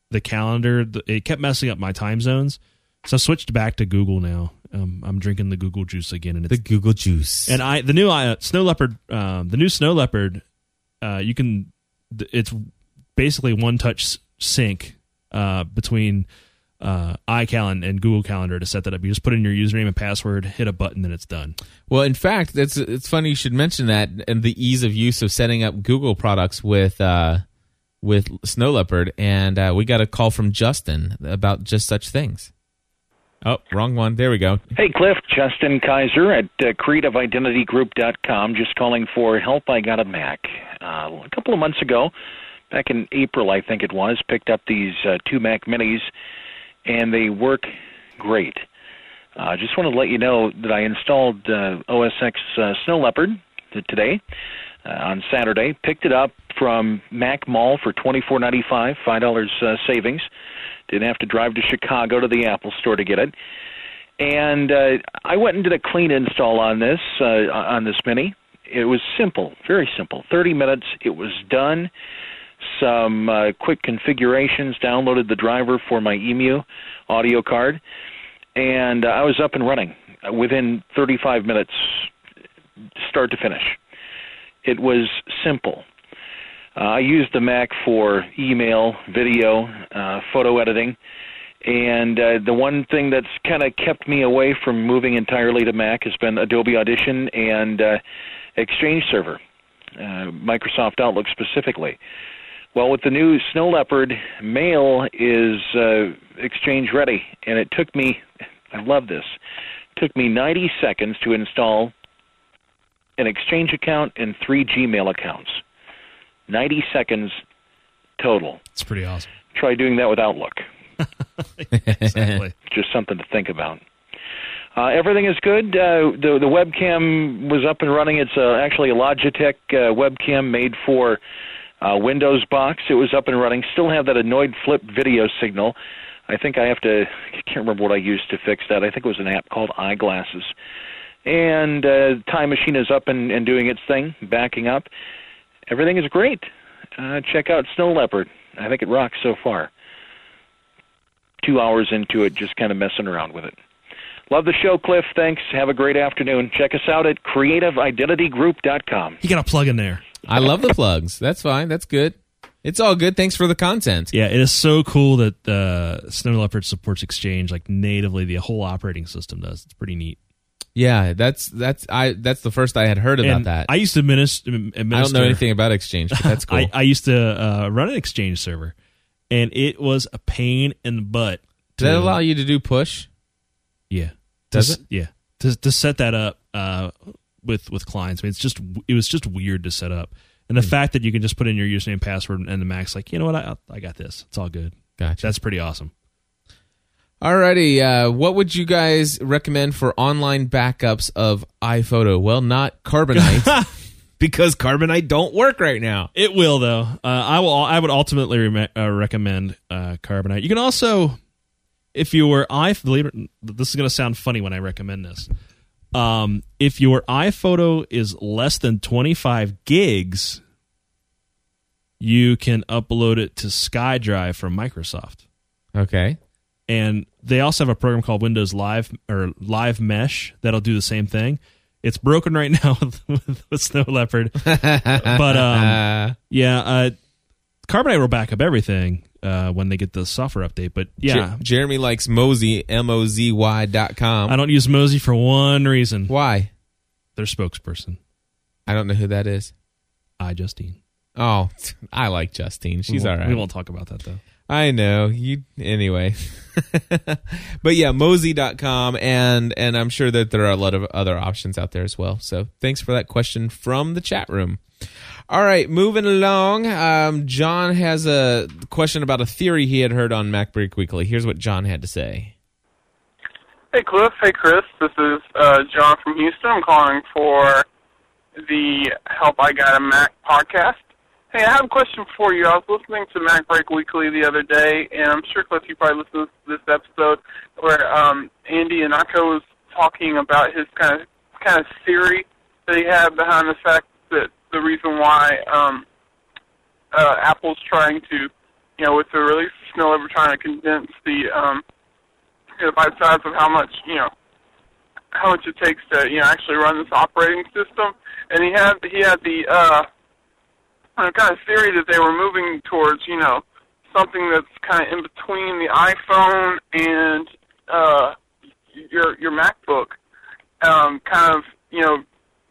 the calendar. It kept messing up my time zones, so I switched back to Google now. Um, I'm drinking the Google juice again, and The Google Juice. and I the new uh, Snow Leopard, um, the new Snow Leopard, uh, you can it's basically one touch sync uh, between uh, iCal and, and Google Calendar to set that up. You just put in your username and password, hit a button, and it's done. Well, in fact, it's it's funny you should mention that and the ease of use of setting up Google products with uh, with Snow Leopard, and uh, we got a call from Justin about just such things. Oh, wrong one. There we go. Hey, Cliff, Justin Kaiser at uh, CreativeIdentityGroup.com. Just calling for help. I got a Mac. Uh, a couple of months ago, back in April, I think it was, picked up these uh, two Mac Minis, and they work great. I uh, just want to let you know that I installed uh, OS X uh, Snow Leopard today uh, on Saturday. Picked it up from Mac Mall for twenty four ninety five, five dollars uh, savings. Didn't have to drive to Chicago to the Apple Store to get it. And uh, I went and did a clean install on this uh, on this mini. It was simple, very simple. Thirty minutes. It was done. Some uh, quick configurations. Downloaded the driver for my EMU audio card, and uh, I was up and running within 35 minutes, start to finish. It was simple. Uh, I used the Mac for email, video, uh, photo editing, and uh, the one thing that's kind of kept me away from moving entirely to Mac has been Adobe Audition and uh, Exchange Server, uh, Microsoft Outlook specifically. Well, with the new Snow Leopard, Mail is uh, Exchange ready, and it took me, I love this, it took me 90 seconds to install an Exchange account and three Gmail accounts. 90 seconds total. It's pretty awesome. Try doing that with Outlook. *laughs* Exactly. Just something to think about. Uh, everything is good. Uh, the the webcam was up and running. It's uh, actually a Logitech uh, webcam made for uh, Windows box. It was up and running. Still have that annoyed flip video signal. I think I have to. I can't remember what I used to fix that. I think it was an app called iGlasses. And uh, Time Machine is up and, and doing its thing, backing up. Everything is great. Uh, check out Snow Leopard. I think it rocks so far. Two hours into it, just kind of messing around with it. Love the show, Cliff. Thanks. Have a great afternoon. Check us out at creativeidentitygroup.com. You got a plug in there. I love the plugs. That's fine. That's good. It's all good. Thanks for the content. Yeah, it is so cool that uh, Snow Leopard supports Exchange like natively. The whole operating system does. It's pretty neat. Yeah, that's that's I that's the first I had heard about And that. I used to administer. administer I don't know anything about Exchange, but that's *laughs* cool. I, I used to uh, run an Exchange server, and it was a pain in the butt. Does that allow you to do push? Yeah. Does To it? Yeah. To to set that up uh, with with clients, I mean, it's just it was just weird to set up, and the fact that you can just put in your username, password, and the Mac's like, you know what, I I got this. It's all good. Gotcha. That's pretty awesome. Alrighty, uh, what would you guys recommend for online backups of iPhoto? Well, not Carbonite, *laughs* because Carbonite don't work right now. It will though. Uh, I will. I would ultimately re- uh, recommend uh, Carbonite. You can also, if you were i believe it, this is going to sound funny when I recommend this. Um, if your iPhoto is less than twenty five gigs, you can upload it to SkyDrive from Microsoft, Okay. and they also have a program called Windows Live or Live Mesh that'll do the same thing. It's broken right *laughs* now with, with, with Snow Leopard, *laughs* but um, yeah, uh, Carbonite will back up everything uh, when they get the software update. But yeah, Jer- Jeremy likes Mozy, M O Z Y dot com. I don't use Mozy for one reason. Why? Their spokesperson, I don't know who that is. I Justine. Oh, *laughs* I like Justine. She's we all won't- right. We won't talk about that though. I know you anyway. *laughs* but yeah, mozy.com and and I'm sure that there are a lot of other options out there as well. So thanks for that question from the chat room. All right, moving along. Um, John has a question about a theory he had heard on MacBreak Weekly. Here's what John had to say. Hey Cliff, hey Chris, this is uh, John from Houston. I'm calling for the Help I Got a Mac podcast. Hey, I have a question for you. I was listening to Mac Break Weekly the other day, and I'm sure Cliff, you probably listened to this episode where um, Andy Ihnatko was talking about his kind of kind of theory that he had behind the fact that the reason why um, uh, Apple's trying to, you know, with the release of Snow Leopard, trying to condense the um, you know, bite size of how much you know how much it takes to you know actually run this operating system. And he had he had the uh, kind of theory that they were moving towards you know something that's kind of in between the iPhone and uh, your your MacBook, um, kind of you know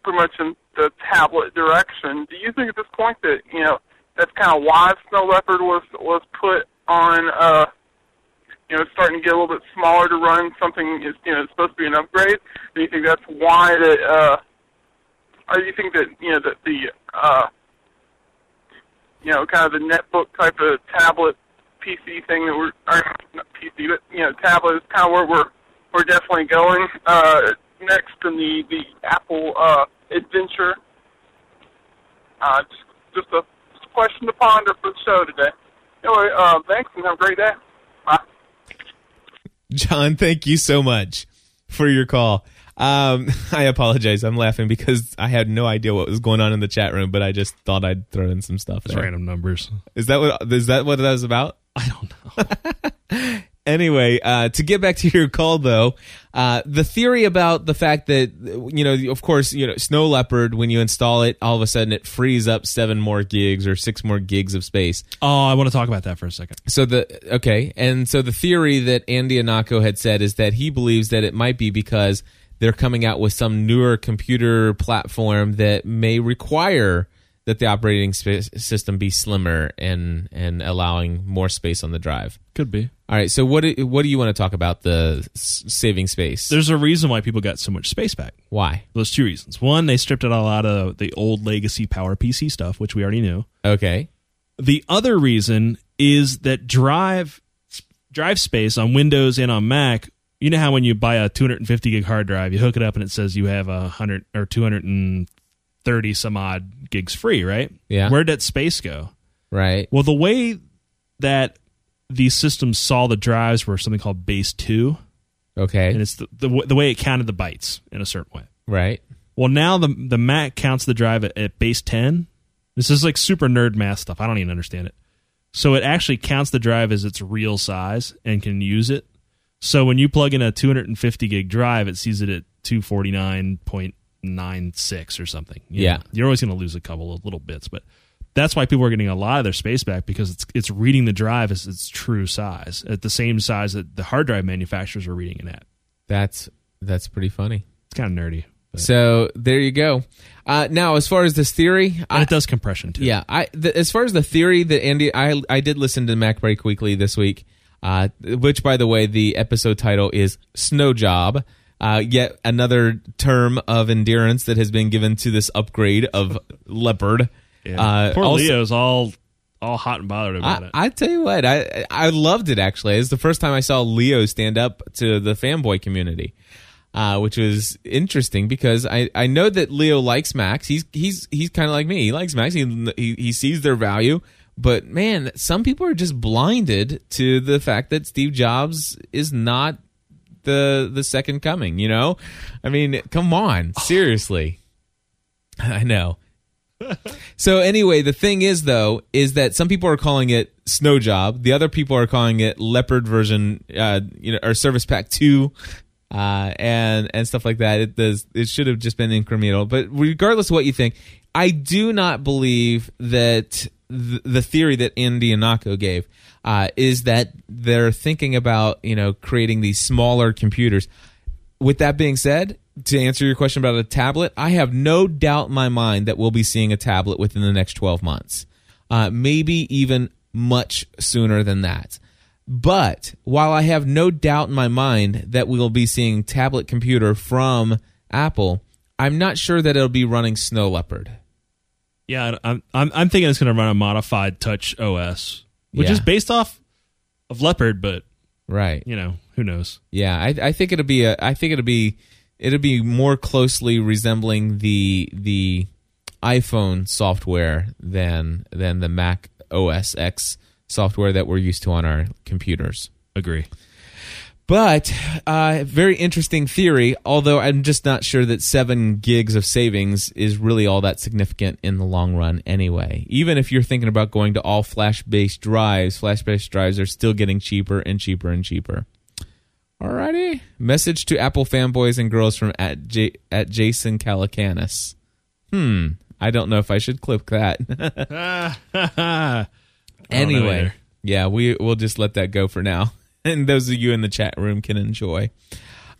pretty much in the tablet direction. Do you think at this point that you know that's kind of why Snow Leopard was was put on? Uh, you know, it's starting to get a little bit smaller to run something is you know supposed to be an upgrade. Do you think that's why that uh or do you think that you know that the uh you know, kind of the netbook type of tablet PC thing that we're or not PC but you know, tablet is kinda where we're we're definitely going. Uh next in the, the Apple uh adventure. Uh just just a question to ponder for the show today. Anyway, uh thanks and have a great day. Bye. John, thank you so much for your call. Um, *laughs* I apologize. I'm laughing because I had no idea what was going on in the chat room, but I just thought I'd throw in some stuff. It's There. random numbers. Is that what is that what that was about? I don't know. *laughs* Anyway, uh, to get back to your call though, uh, the theory about the fact that you know, of course, you know, Snow Leopard when you install it, all of a sudden it frees up seven more gigs or six more gigs of space. oh, I want to talk about that for a second. So the okay, and so the theory that Andy Ihnatko had said is that he believes that it might be because they're coming out with some newer computer platform that may require that the operating spa- system be slimmer and and allowing more space on the drive. Could be. All right, so what do, what do you want to talk about the s- saving space? There's a reason why people got so much space back. Why? Those two reasons. One, they stripped it all out of the old legacy Power PC stuff, which we already knew. Okay. The other reason is that drive drive space on Windows and on Mac. You know how when you buy a 250 gig hard drive, you hook it up and it says you have a hundred or 230 some odd gigs free, right? Yeah. Where'd that space go? Right. Well, the way that these systems saw the drives were something called base two, Okay. and it's the, the w- the way it counted the bytes in a certain way. right. Well, now the the Mac counts the drive at, at base ten. This is like super nerd math stuff. I don't even understand it. So it actually counts the drive as its real size and can use it. So when you plug in a 250 gig drive, it sees it at 249.96 or something. You Yeah. know, you're always going to lose a couple of little bits, but that's why people are getting a lot of their space back because it's it's reading the drive as its true size at the same size that the hard drive manufacturers are reading it at. That's that's pretty funny. It's kind of nerdy. but- So there you go. Uh, now, as far as this theory, I, it does compression too. yeah, I the, as far as the theory that Andy, I I did listen to Mac Break Weekly this week, uh, which by the way, the episode title is Snow Job. Uh, yet another term of endurance that has been given to this upgrade of *laughs* Leopard. Yeah. Uh, Poor also- Leo's all all hot and bothered about I, it. I tell you what, I I loved it actually. It's the first time I saw Leo stand up to the fanboy community, uh, which was interesting because I, I know that Leo likes Macs. He's he's he's kind of like me. He likes Macs. He, he he sees their value, but man, some people are just blinded to the fact that Steve Jobs is not the the second coming. You know, I mean, come on, *sighs* seriously. *laughs* I know. So anyway, the thing is though, is that some people are calling it Snow Job, the other people are calling it Leopard version, uh, you know, or Service Pack Two, uh, and and stuff like that. It does. It should have just been incremental. But regardless of what you think, I do not believe that the, the theory that Andy Ihnatko gave uh, is that they're thinking about you know creating these smaller computers. With that being said, to answer your question about a tablet, I have no doubt in my mind that we'll be seeing a tablet within the next 12 months. Uh, maybe even much sooner than that. But while I have no doubt in my mind that we will be seeing tablet computer from Apple, I'm not sure that it'll be running Snow Leopard. Yeah, I'm I'm, I'm thinking it's going to run a modified Touch OS, which Yeah. is based off of Leopard, but Right. you know who knows. Yeah, I, I think it'll be a. I think it'll be it'll be more closely resembling the the iPhone software than than the Mac OS X software that we're used to on our computers. Agree. But uh, very interesting theory. Although I'm just not sure that seven gigs of savings is really all that significant in the long run. Anyway, even if you're thinking about going to all flash-based drives, flash-based drives are still getting cheaper and cheaper and cheaper. Alrighty. Message to Apple fanboys and girls from at J- at Jason Calacanis. Hmm. I don't know if I should clip that. *laughs* *laughs* anyway, yeah, we we'll just let that go for now, *laughs* and those of you in the chat room can enjoy.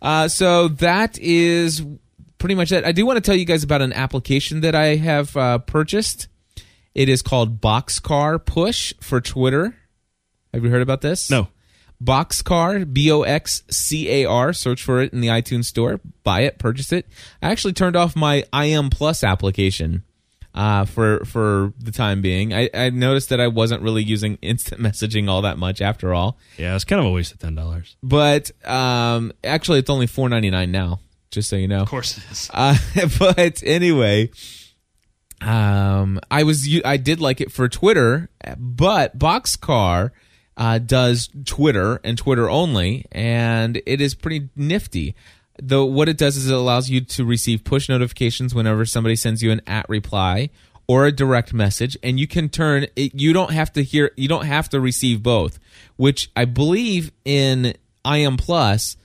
Uh, so that is pretty much it. I do want to tell you guys about an application that I have uh, purchased. It is called Boxcar Push for Twitter. Have you heard about this? No. Boxcar, B O X C A R. Search for it in the iTunes store. Buy it, purchase it. I actually turned off my IM Plus application uh, for for the time being. I, I noticed that I wasn't really using *laughs* instant messaging all that much after all. Yeah, it's kind of a waste of ten dollars. But um, actually, it's only four ninety nine now. Just so you know. Of course it is. Uh, *laughs* but anyway, um, I was I did like it for Twitter, but Boxcar uh, does Twitter and Twitter only, and it is pretty nifty. Though what it does is it allows you to receive push notifications whenever somebody sends you an at reply or a direct message, and you can turn it. You don't have to hear. You don't have to receive both, which I believe in IM Plus.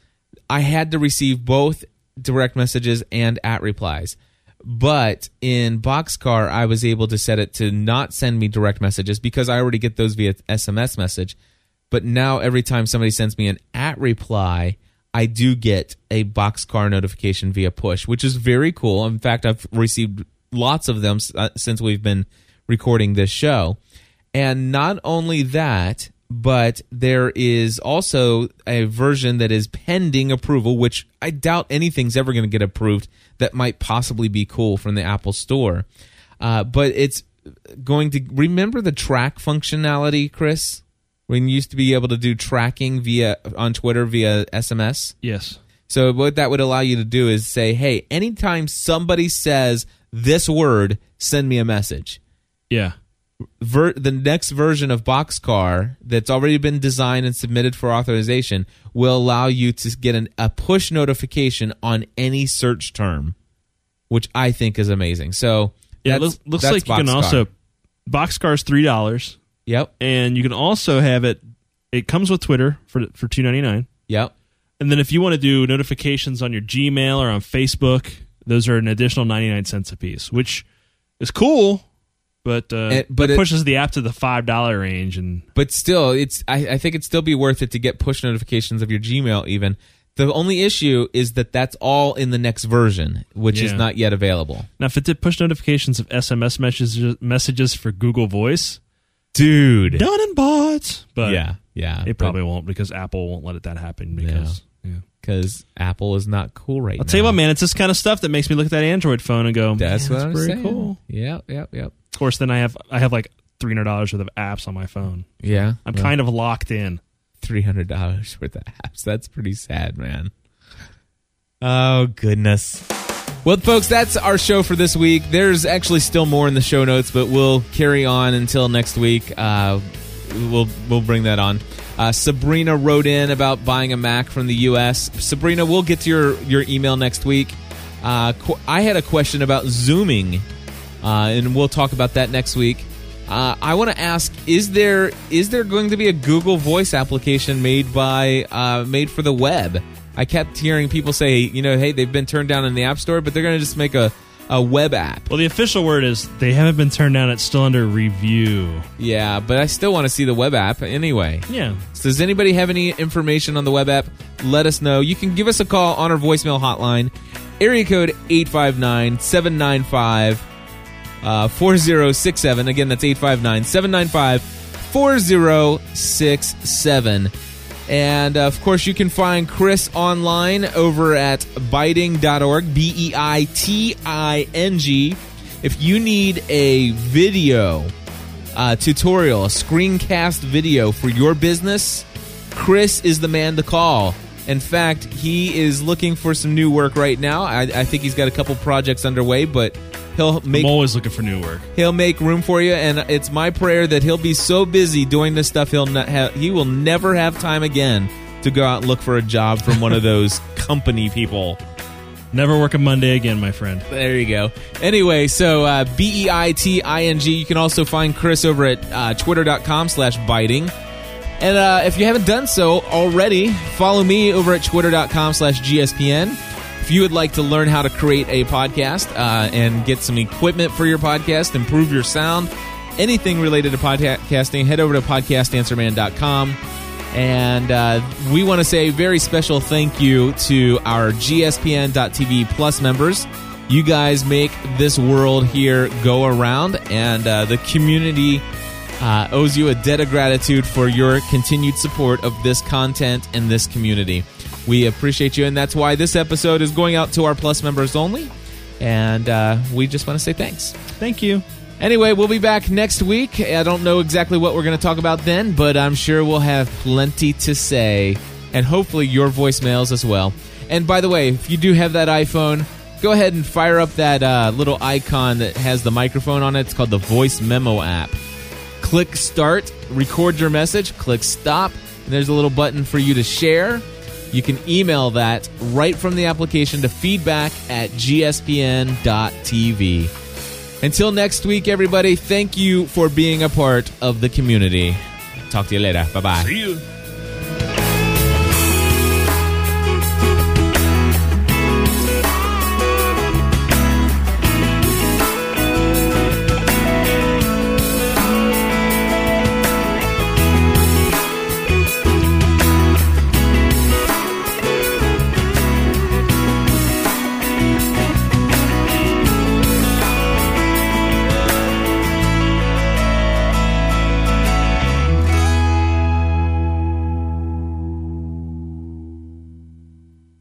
I had to receive both direct messages and at replies. But in Boxcar, I was able to set it to not send me direct messages because I already get those via SMS message. But now every time somebody sends me an at reply, I do get a Boxcar notification via push, which is very cool. In fact, I've received lots of them uh, since we've been recording this show. And not only that, but there is also a version that is pending approval, which I doubt anything's ever going to get approved that might possibly be cool from the Apple Store. Uh, but it's going to remember the track functionality, Chris, when you used to be able to do tracking via on Twitter via SMS. Yes. So what that would allow you to do is say, "Hey, anytime somebody says this word, send me a message." Yeah. ver- the next version of Boxcar that's already been designed and submitted for authorization will allow you to get an, a push notification on any search term, which I think is amazing. So Yeah. Looks, looks like you can also Boxcar. also Boxcar's three dollars, Yep. and you can also have it. It comes with Twitter for for two ninety nine, Yep. and then if you want to do notifications on your Gmail or on Facebook, those are an additional ninety nine cents a piece, which is cool. But uh, It- but it it- pushes the app to the five dollar range, and But still, it's I, I think it'd still be worth it to get push notifications of your Gmail. Even the only issue is that that's all in the next version, which is not yet available. now if it did push notifications of SMS messages messages for Google Voice, Dude. done and bought. But yeah. Yeah. it probably won't because Apple won't let it that happen because. Yeah. because Apple is not cool right now. I'll now. tell you what, man, it's this kind of stuff that makes me look at that Android phone and go, That's "Man, what I'm pretty saying. cool. Yep, yep, yep. Of course, then I have I have like three hundred dollars worth of apps on my phone. Yeah, I'm kind of locked in. three hundred dollars worth of apps. That's pretty sad, man. Oh goodness. Well, folks, that's our show for this week. There's actually still more in the show notes, but we'll carry on until next week. Uh, we'll we'll bring that on. Uh, Sabrina wrote in about buying a Mac from the U.S. Sabrina, we'll get to your your email next week. Uh, qu- I had a question about zooming, uh, and we'll talk about that next week. Uh, I want to ask: Is there is there going to be a Google Voice application made by uh, made for the web? I kept hearing people say, you know, hey, they've been turned down in the App Store, but they're going to just make a a web app. Well, the official word is they haven't been turned down. It's still under review. Yeah, but I still want to see the web app anyway. Yeah. So does anybody have any information on the web app? Let us know. You can give us a call on our voicemail hotline, area code 859 795 uh, 4067. Again, that's 859 795 4067. And uh, of course, you can find Chris online over at beiting.org, B E I T I N G. If you need a video uh, tutorial, a screencast video for your business, Chris is the man to call. In fact, he is looking for some new work right now. I, I think he's got a couple projects underway, but he'll make I'm always looking for new work. he'll make room for you. And it's my prayer that he'll be so busy doing this stuff he'll not have, he will never have time again to go out and look for a job from one of *laughs* those company people. Never work a Monday again, my friend. There you go. Anyway, so uh, B E I T I N G. You can also find Chris over at uh, twitter.com slash beiting. And uh, if you haven't done so already, follow me over at twitter.com slash GSPN. If you would like to learn how to create a podcast uh, and get some equipment for your podcast, improve your sound, anything related to podcasting, head over to podcastanswerman.com. And uh, we want to say a very special thank you to our GSPN.TV Plus members. You guys make this world here go around, and uh, the community uh, owes you a debt of gratitude for your continued support of this content and this community. We appreciate you, and that's why this episode is going out to our Plus members only. And uh, we just want to say thanks. Thank you. Anyway, we'll be back next week. I don't know exactly what we're going to talk about then, but I'm sure we'll have plenty to say, and hopefully your voicemails as well. And by the way, if you do have that iPhone, go ahead and fire up that uh, little icon that has the microphone on it. It's called the Voice Memo app. Click Start, record your message, click Stop, and there's a little button for you to share. You can email that right from the application to feedback at gspn.tv. Until next week, everybody, thank you for being a part of the community. Talk to you later. Bye bye. See you.